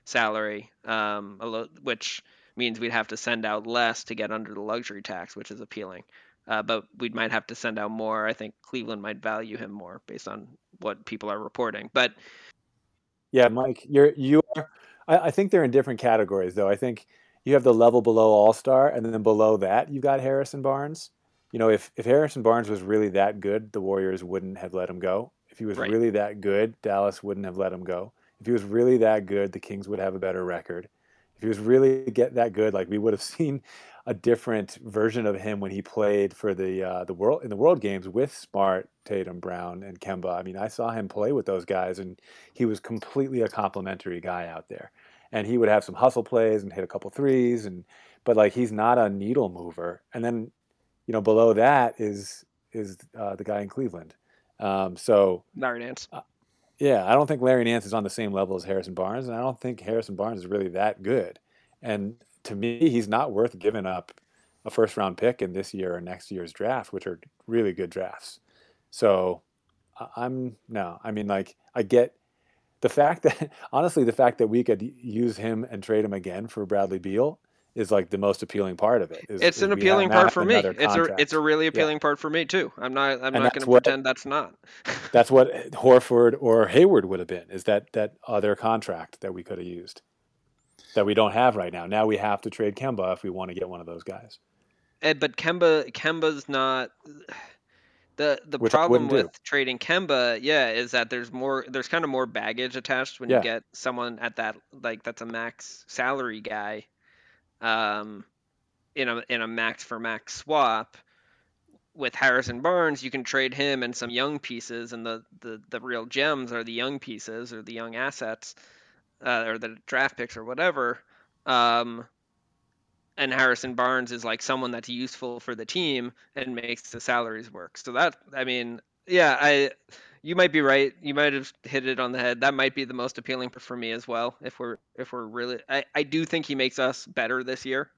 salary, um, lo- which means we'd have to send out less to get under the luxury tax, which is appealing. Uh, but we might have to send out more. I think Cleveland might value him more based on what people are reporting. But yeah, Mike, you're you are. I, I think they're in different categories, though. I think you have the level below All Star, and then below that you've got Harrison Barnes. You know, if if Harrison Barnes was really that good, the Warriors wouldn't have let him go. If he was right. really that good, Dallas wouldn't have let him go. If he was really that good, the Kings would have a better record. If he was really get that good, like we would have seen a different version of him when he played for the uh, the world in the World Games with Smart, Tatum, Brown, and Kemba. I mean, I saw him play with those guys, and he was completely a complimentary guy out there. And he would have some hustle plays and hit a couple threes, and but like he's not a needle mover. And then, you know, below that is is uh, the guy in Cleveland. Um, so Larry Nance. Uh, yeah, I don't think Larry Nance is on the same level as Harrison Barnes, and I don't think Harrison Barnes is really that good. And to me, he's not worth giving up a first round pick in this year or next year's draft, which are really good drafts. So I'm no, I mean, like, I get the fact that honestly, the fact that we could use him and trade him again for Bradley Beal is like the most appealing part of it. Is, it's an appealing part for me. It's a it's a really appealing yeah. part for me too. I'm not I'm and not going to pretend that's not. that's what Horford or Hayward would have been. Is that that other contract that we could have used that we don't have right now. Now we have to trade Kemba if we want to get one of those guys. And, but Kemba Kemba's not the the Which problem with do. trading Kemba, yeah, is that there's more there's kind of more baggage attached when yeah. you get someone at that like that's a max salary guy um, in a in a max for max swap with Harrison Barnes, you can trade him and some young pieces, and the the, the real gems are the young pieces or the young assets uh, or the draft picks or whatever. Um, and Harrison Barnes is like someone that's useful for the team and makes the salaries work. So that I mean, yeah, I you might be right. You might have hit it on the head. That might be the most appealing for me as well. If we're if we're really, I, I do think he makes us better this year.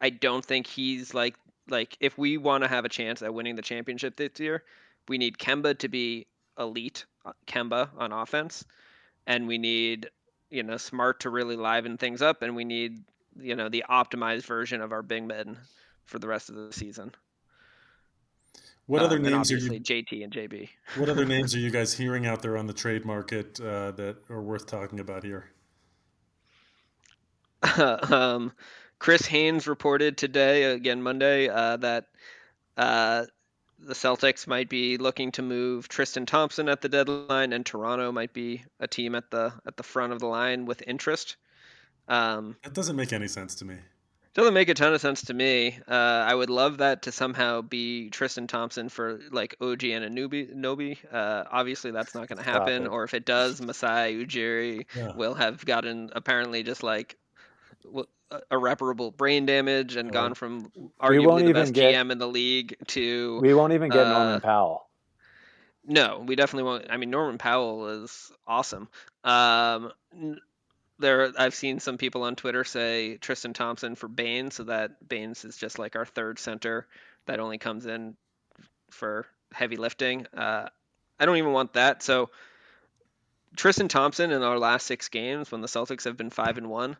I don't think he's like like if we want to have a chance at winning the championship this year, we need Kemba to be elite, uh, Kemba on offense, and we need you know Smart to really liven things up, and we need you know the optimized version of our big men for the rest of the season. What other um, names are you? JT and JB. what other names are you guys hearing out there on the trade market uh, that are worth talking about here? um, Chris Haynes reported today, again Monday, uh, that uh, the Celtics might be looking to move Tristan Thompson at the deadline, and Toronto might be a team at the at the front of the line with interest. Um, that doesn't make any sense to me. Doesn't make a ton of sense to me. Uh, I would love that to somehow be Tristan Thompson for like OG and Anunoby. Nobi. Uh, obviously, that's not going to happen. Or if it does, Masai Ujiri yeah. will have gotten apparently just like irreparable brain damage and gone from arguably the best get, GM in the league to. We won't even get uh, Norman Powell. No, we definitely won't. I mean, Norman Powell is awesome. Um, there I've seen some people on Twitter say Tristan Thompson for Baynes, so that Baynes is just like our third center that only comes in for heavy lifting. Uh, I don't even want that. So Tristan Thompson in our last six games, when the Celtics have been five and one,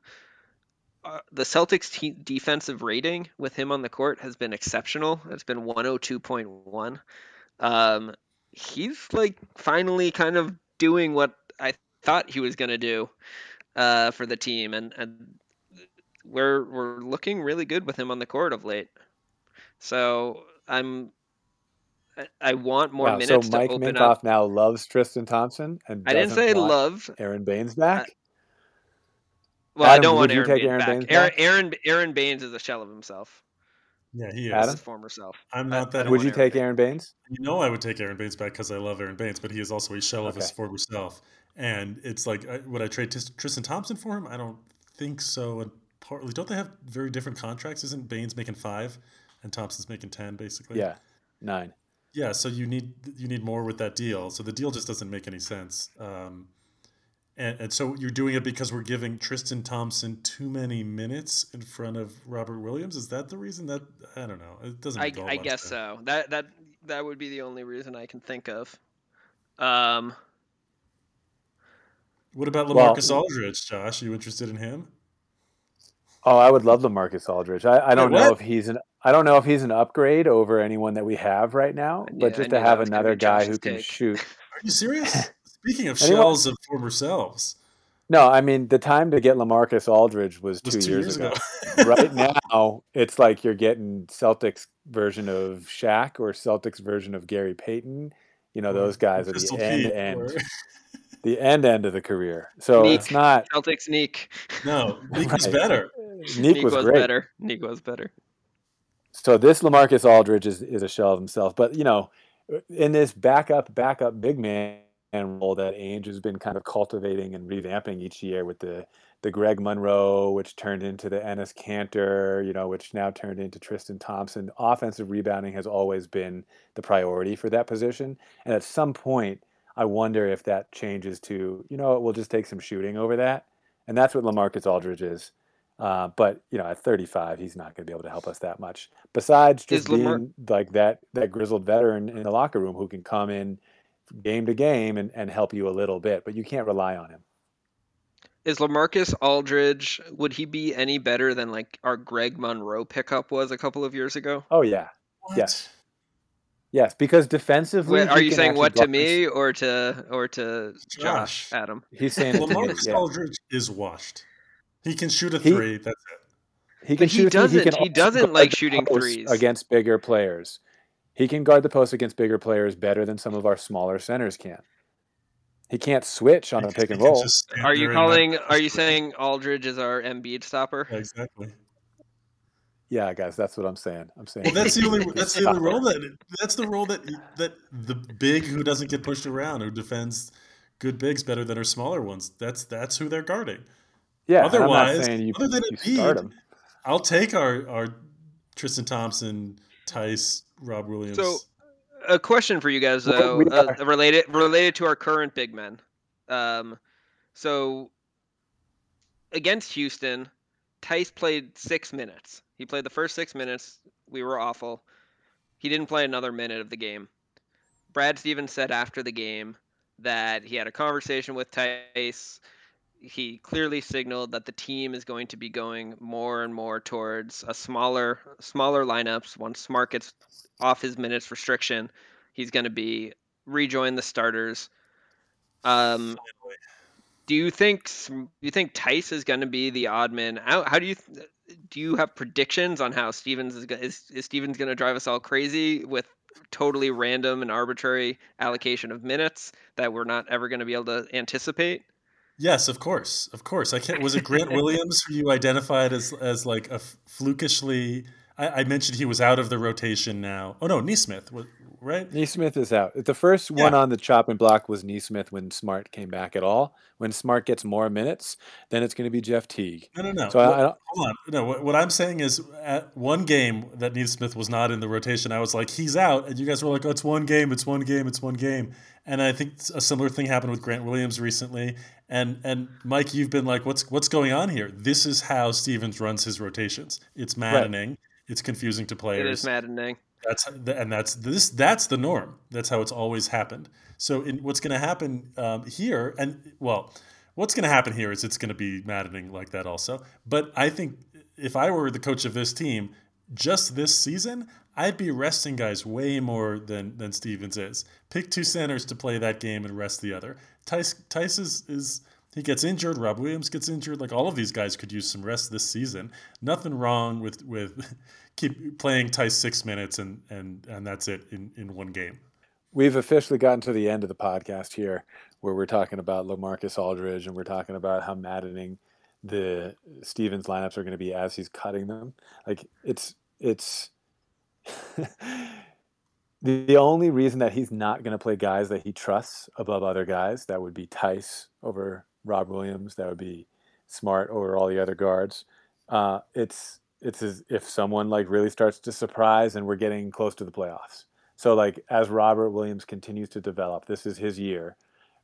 uh, the Celtics te- defensive rating with him on the court has been exceptional. It's been 102.1. Um, he's like finally kind of doing what I thought he was going to do uh, for the team, and, and we're we're looking really good with him on the court of late. So I'm I want more wow, minutes so Mike Minkoff up. now loves Tristan Thompson and I didn't say love. Aaron Baynes back. Well, I don't want would you Aaron take Baynes Aaron back. Baynes Aaron, back? Aaron Aaron Baynes is a shell of himself. Yeah, he is. Adam? His former self. I'm not that. would you Aaron take Aaron Baynes? You know, I would take Aaron Baynes back because I love Aaron Baynes, but he is also a shell of his former self. And it's like, I, would I trade Tristan Thompson for him? I don't think so. And partly, don't they have very different contracts? Isn't Baynes making five, and Thompson's making ten, basically? Yeah, nine. Yeah. So you need you need more with that deal. So the deal just doesn't make any sense. Um, and, and so you're doing it because we're giving Tristan Thompson too many minutes in front of Robert Williams. Is that the reason? That I don't know. It doesn't. I, Make a whole I guess sense. so. That that that would be the only reason I can think of. Um, What about Well- LaMarcus Aldridge, Josh? Are you interested in him? Oh, I would love LaMarcus Aldridge. I, I don't Wait, know if he's an I don't know if he's an upgrade over anyone that we have right now, but I just knew to have another guy Josh's who can shoot. Are you serious? Speaking of Anyone- shells of former selves, No, I mean the time to get LaMarcus Aldridge was was two, two years, years ago. ago. right now, it's like you're getting Celtics version of Shaq or Celtics version of Gary Payton. You know, Or those guys are the end Pete, end, or- the end end of the career. So Neek. it's not. Celtics Neek. No, Meek was Right. better. Neek was, great. better. Neek was better. So this LaMarcus Aldridge is, is a shell of himself. But you know, in this backup backup big man role that Ainge has been kind of cultivating and revamping each year with the the Greg Monroe, which turned into the Enes Kanter, you know, which now turned into Tristan Thompson. Offensive rebounding has always been the priority for that position. And at some point, I wonder if that changes to, you know, we'll just take some shooting over that. And that's what LaMarcus Aldridge is. Uh, but you know, at 35, he's not going to be able to help us that much. Besides just Lamar- being like that that grizzled veteran in the locker room who can come in game to game and, and help you a little bit, but you can't rely on him. Is LaMarcus Aldridge? Would he be any better than like our Greg Monroe pickup was a couple of years ago? Oh yeah, What? Yes. yes, because defensively, Wait, are you saying what to guard- me or to or to Josh, Josh. Adam? He's saying it to me, LaMarcus yeah. Aldridge is washed. He can shoot a He- three. That's it. He can But he shoot. three, doesn't- can he doesn't like shooting threes. against bigger players. He can guard the post against bigger players better than some of our smaller centers can. He can't switch on a pick and roll. Are you and not- calling? Are you saying Aldridge is our Embiid stopper? Yeah, exactly. Yeah, guys, that's what I'm saying. I'm saying. Well, that's the only that's the only role that that's the role that that the big who doesn't get pushed around who defends good bigs better than our smaller ones. That's that's who they're guarding. Yeah, and I'm not Otherwise, saying you, other than you start Embiid, him. I'll take our our Tristan Thompson, Theis, Rob Williams. So, a question for you guys though, uh, related related to our current big men. Um, so against Houston, Theis played six minutes. He played the first six minutes. We were awful. He didn't play another minute of the game. Brad Stevens said after the game that he had a conversation with Theis. He clearly signaled that the team is going to be going more and more towards a smaller, smaller lineups. Once Smart gets off his minutes restriction, he's going to be rejoin the starters. Um, do you think do you think Theis is going to be the odd man out? How do you do you have predictions on how Stevens is is, is Stevens going to drive us all crazy with totally random and arbitrary allocation of minutes that we're not ever going to be able to anticipate? Yes, of course, of course. I can't. Was it Grant Williams who you identified as as like a flukishly? I, I mentioned he was out of the rotation now. Oh no, Nesmith, right? Nesmith is out. The first one on the chopping block was Nesmith when Smart came back at all. When Smart gets more minutes, then it's going to be Jeff Teague. No, no, no. So I- I don't- hold on. No, what, what I'm saying is, at one game that Nesmith was not in the rotation, I was like, he's out, and you guys were like, oh, it's one game, it's one game, it's one game. And I think a similar thing happened with Grant Williams recently. And and Mike, you've been like, what's what's going on here? This is how Stevens runs his rotations. It's maddening. It's confusing to players. It is maddening. That's and that's this that's the norm. That's how it's always happened. So in, what's going to happen um, here, and well, what's going to happen here is it's going to be maddening like that also. But I think if I were the coach of this team, just this season, I'd be resting guys way more than than Stevens is. Pick two centers to play that game and rest the other. Theis Theis is, is he gets injured. Rob Williams gets injured. Like all of these guys could use some rest this season. Nothing wrong with with keep playing Theis six minutes and and and that's it in in one game. We've officially gotten to the end of the podcast here, where we're talking about LaMarcus Aldridge and we're talking about how maddening the Stevens lineups are going to be as he's cutting them. Like it's it's the only reason that he's not going to play guys that he trusts above other guys that would be Theis over Rob Williams, that would be Smart over all the other guards. Uh, it's it's as if someone like really starts to surprise and we're getting close to the playoffs. So like as Robert Williams continues to develop, this is his year.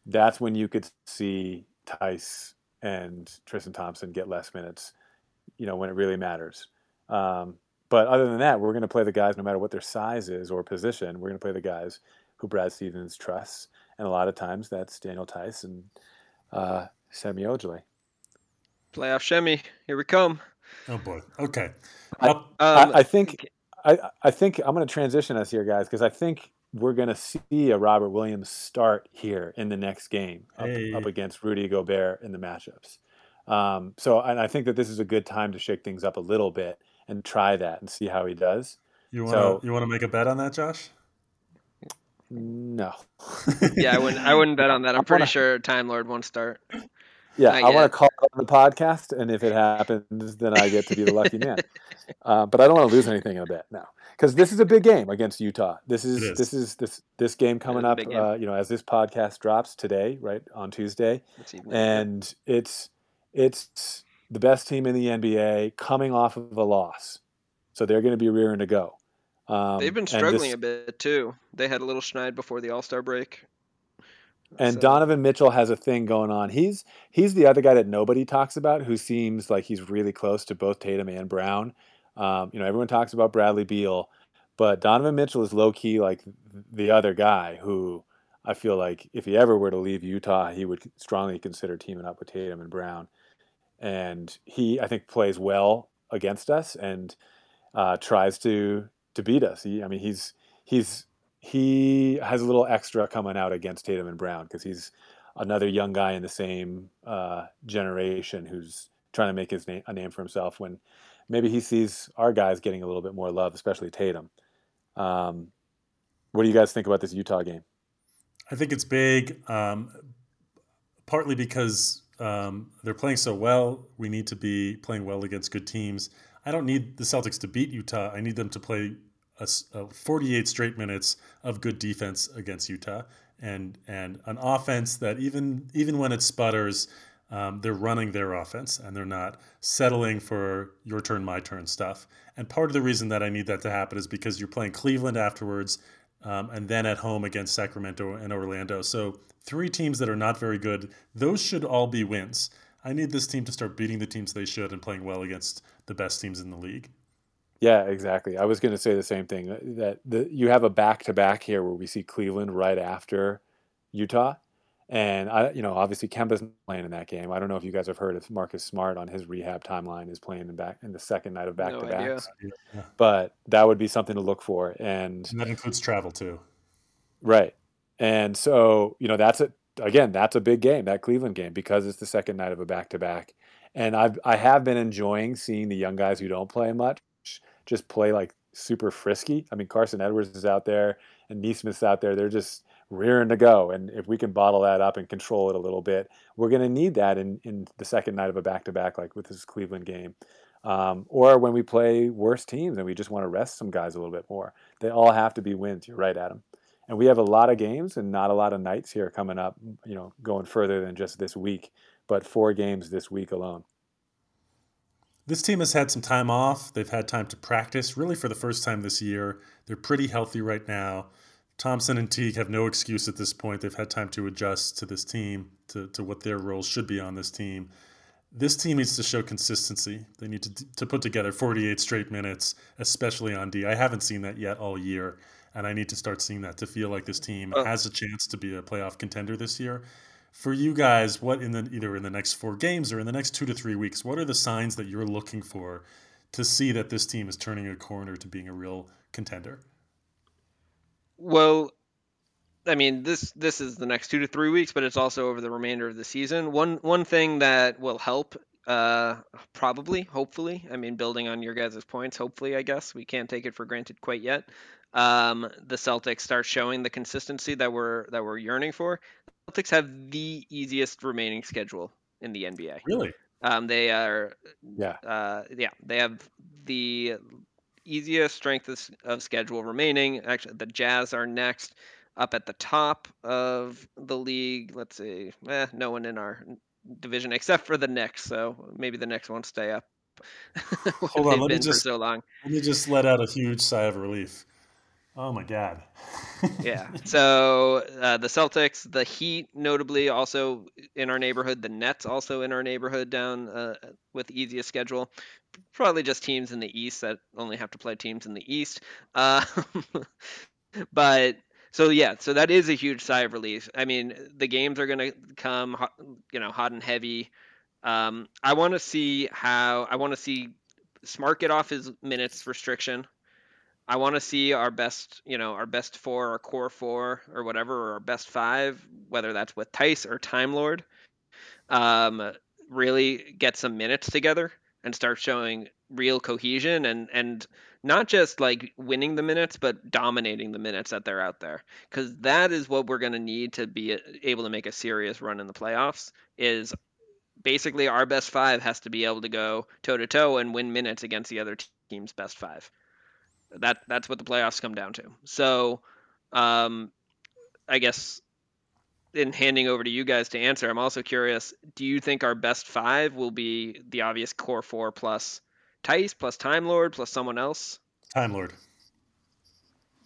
That's when you could see Theis and Tristan Thompson get less minutes. You know when it really matters. Um, but other than that, we're going to play the guys no matter what their size is or position. We're going to play the guys who Brad Stevens trusts, and a lot of times that's Daniel Theis and uh, Semi Ojeleye. Playoff Shemi, here we come. Oh boy. Okay. I, Um, I, I think I, I think I'm going to transition us here, guys, because I think we're going to see a Robert Williams start here in the next game up, Hey. up against Rudy Gobert in the matchups. Um, so, and I think that this is a good time to shake things up a little bit and try that and see how he does. you want to so- you want to make a bet on that, Josh? No. yeah, I wouldn't. I wouldn't bet on that. I'm pretty wanna- sure Time Lord won't start. Yeah, Not I want to call on the podcast, and if it happens, then I get to be the lucky man. Uh, but I don't want to lose anything in a bet now, because this is a big game against Utah. This is, It is. this is this this game coming up. game. Uh, you know, as this podcast drops today, right on Tuesday, This and it's it's the best team in the NBA coming off of a loss, so they're going to be rearing to go. Um, They've been struggling this- a bit too. They had a little schneid before the All Star break. And So- Donovan Mitchell has a thing going on. He's he's the other guy that nobody talks about, who seems like he's really close to both Tatum and Brown. Um, you know, everyone talks about Bradley Beal, but Donovan Mitchell is low key like the other guy who I feel like if he ever were to leave Utah, he would strongly consider teaming up with Tatum and Brown. And he, I think, plays well against us and uh, tries to to beat us. He, I mean, he's he's he has a little extra coming out against Tatum and Brown because he's another young guy in the same uh, generation who's trying to make his name a name for himself. When maybe he sees our guys getting a little bit more love, especially Tatum. Um, what do you guys think about this Utah game? I think it's big, um, partly because um, they're playing so well. We need to be playing well against good teams. I don't need the Celtics to beat Utah. I need them to play a, a 48 straight minutes of good defense against Utah, and and an offense that even even when it sputters, um, they're running their offense and they're not settling for your turn, my turn stuff. And part of the reason that I need that to happen is because you're playing Cleveland afterwards um, and then at home against Sacramento and Orlando. So three teams that are not very good. Those should all be wins. I need this team to start beating the teams they should and playing well against the best teams in the league. Yeah, exactly. I was going to say the same thing. That the, you have a back to back here where we see Cleveland right after Utah, and I, you know, obviously Kemba's not playing in that game. I don't know if you guys have heard if Marcus Smart on his rehab timeline is playing in back in the second night of back to backs. But that would be something to look for. And And that includes travel too. Right. And so, you know, that's a again, that's a big game, that Cleveland game, because it's the second night of a back to back. And I've I have been enjoying seeing the young guys who don't play much just play like super frisky. I mean, Carson Edwards is out there and Nesmith's out there. They're just rearing to go. And if we can bottle that up and control it a little bit, we're going to need that in, in the second night of a back to back, like with this Cleveland game. Um, or when we play worse teams and we just want to rest some guys a little bit more. They all have to be wins. You're right, Adam and we have a lot of games and not a lot of nights here coming up you know going further than just this week but four games this week alone This team has had some time off. They've had time to practice, really for the first time this year. They're pretty healthy right now. Thompson and Teague have no excuse at this point. They've had time to adjust to this team, to, to what their roles should be on this team. This team needs to show consistency. They need to, to put together 48 straight minutes, especially on D. I haven't seen that yet all year, and I need to start seeing that to feel like this team Oh. has a chance to be a playoff contender this year. For you guys, what in the either in the next four games or in the next two to three weeks, what are the signs that you're looking for to see that this team is turning a corner to being a real contender? Well, I mean, this this is the next two to three weeks, but it's also over the remainder of the season. One one thing that will help, uh, probably, hopefully, I mean, building on your guys' points, hopefully, I guess we can't take it for granted quite yet. Um, the Celtics start showing the consistency that we're that we're yearning for. Celtics have the easiest remaining schedule in the NBA. Really? Um, they are, Yeah. uh, yeah, they have the easiest strength of, of schedule remaining. Actually, the Jazz are next up at the top of the league. Let's see, eh, no one in our division except for the Knicks. So maybe the Knicks won't stay up. Hold on, let me just- so long. Let me just let out a huge sigh of relief. Oh my god. Yeah. So uh, the Celtics, the Heat, notably also in our neighborhood. The Nets also in our neighborhood down uh, with the easiest schedule. Probably just teams in the East that only have to play teams in the East. Uh, but so yeah, so that is a huge sigh of relief. I mean, the games are going to come, you know, hot and heavy. Um, I want to see how I want to see Smart get off his minutes restriction. I want to see our best, you know, our best four, our core four, or whatever, or our best five, whether that's with Theis or Time Lord, um, really get some minutes together and start showing real cohesion and and not just like winning the minutes, but dominating the minutes that they're out there, because that is what we're going to need to be able to make a serious run in the playoffs. Is basically our best five has to be able to go toe to toe and win minutes against the other team's best five that that's what the playoffs come down to. So, um, I guess in handing over to you guys to answer, I'm also curious: Do you think our best five will be the obvious core four plus Theis plus Time Lord plus someone else? Time Lord.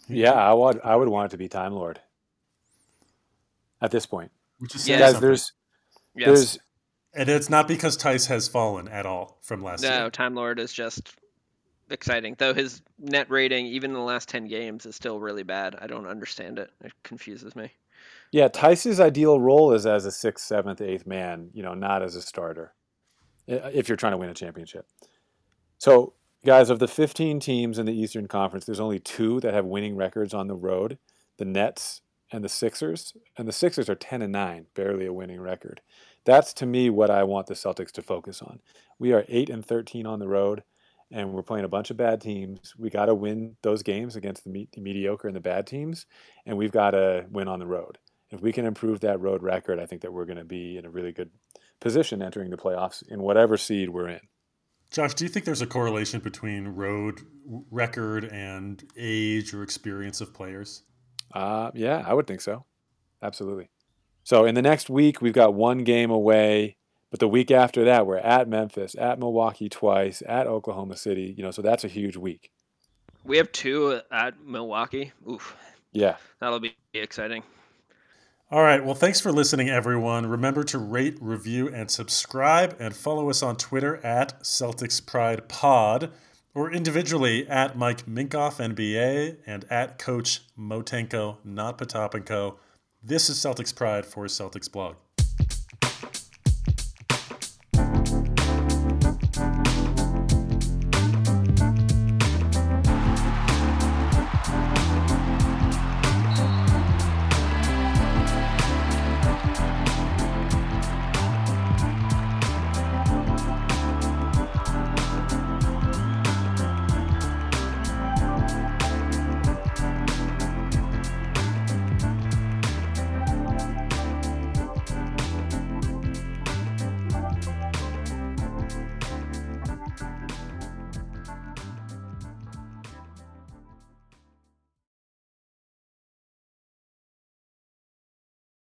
Yeah, I would I would want it to be Time Lord. At this point, Which is Yeah. guys, something. there's Yes. there's and it's not because Theis has fallen at all from last no, year. Time Lord is just exciting. Though his net rating, even in the last ten games, is still really bad. I don't understand it. It confuses me. Yeah. Theis's ideal role is as a sixth, seventh, eighth man. You know, not as a starter. Eh, uh, if you're trying to win a championship. So, guys, of the 15 teams in the Eastern Conference, there's only two that have winning records on the road: the Nets and the Sixers. And the Sixers are 10 and 9, barely a winning record. That's to me what I want the Celtics to focus on. We are 8 and 13 on the road, and we're playing a bunch of bad teams. We got to win those games against the, me- the mediocre and the bad teams, and we've got to win on the road. If we can improve that road record, I think that we're going to be in a really good position entering the playoffs in whatever seed we're in. Josh, do you think there's a correlation between road record and age or experience of players? Uh, yeah, I would think so. Absolutely. So in the next week, we've got one game away, but the week after that, we're at Memphis, at Milwaukee twice, at Oklahoma City. You know, so that's a huge week. We have two at Milwaukee. Oof, Yeah. that'll be exciting. All right. Well, thanks for listening, everyone. Remember to rate, review, and subscribe, and follow us on Twitter at Celtics Pride Pod, or individually at Mike Minkoff NBA and at Coach Motenko, not Potapenko. This is Celtics Pride for Celtics Blog.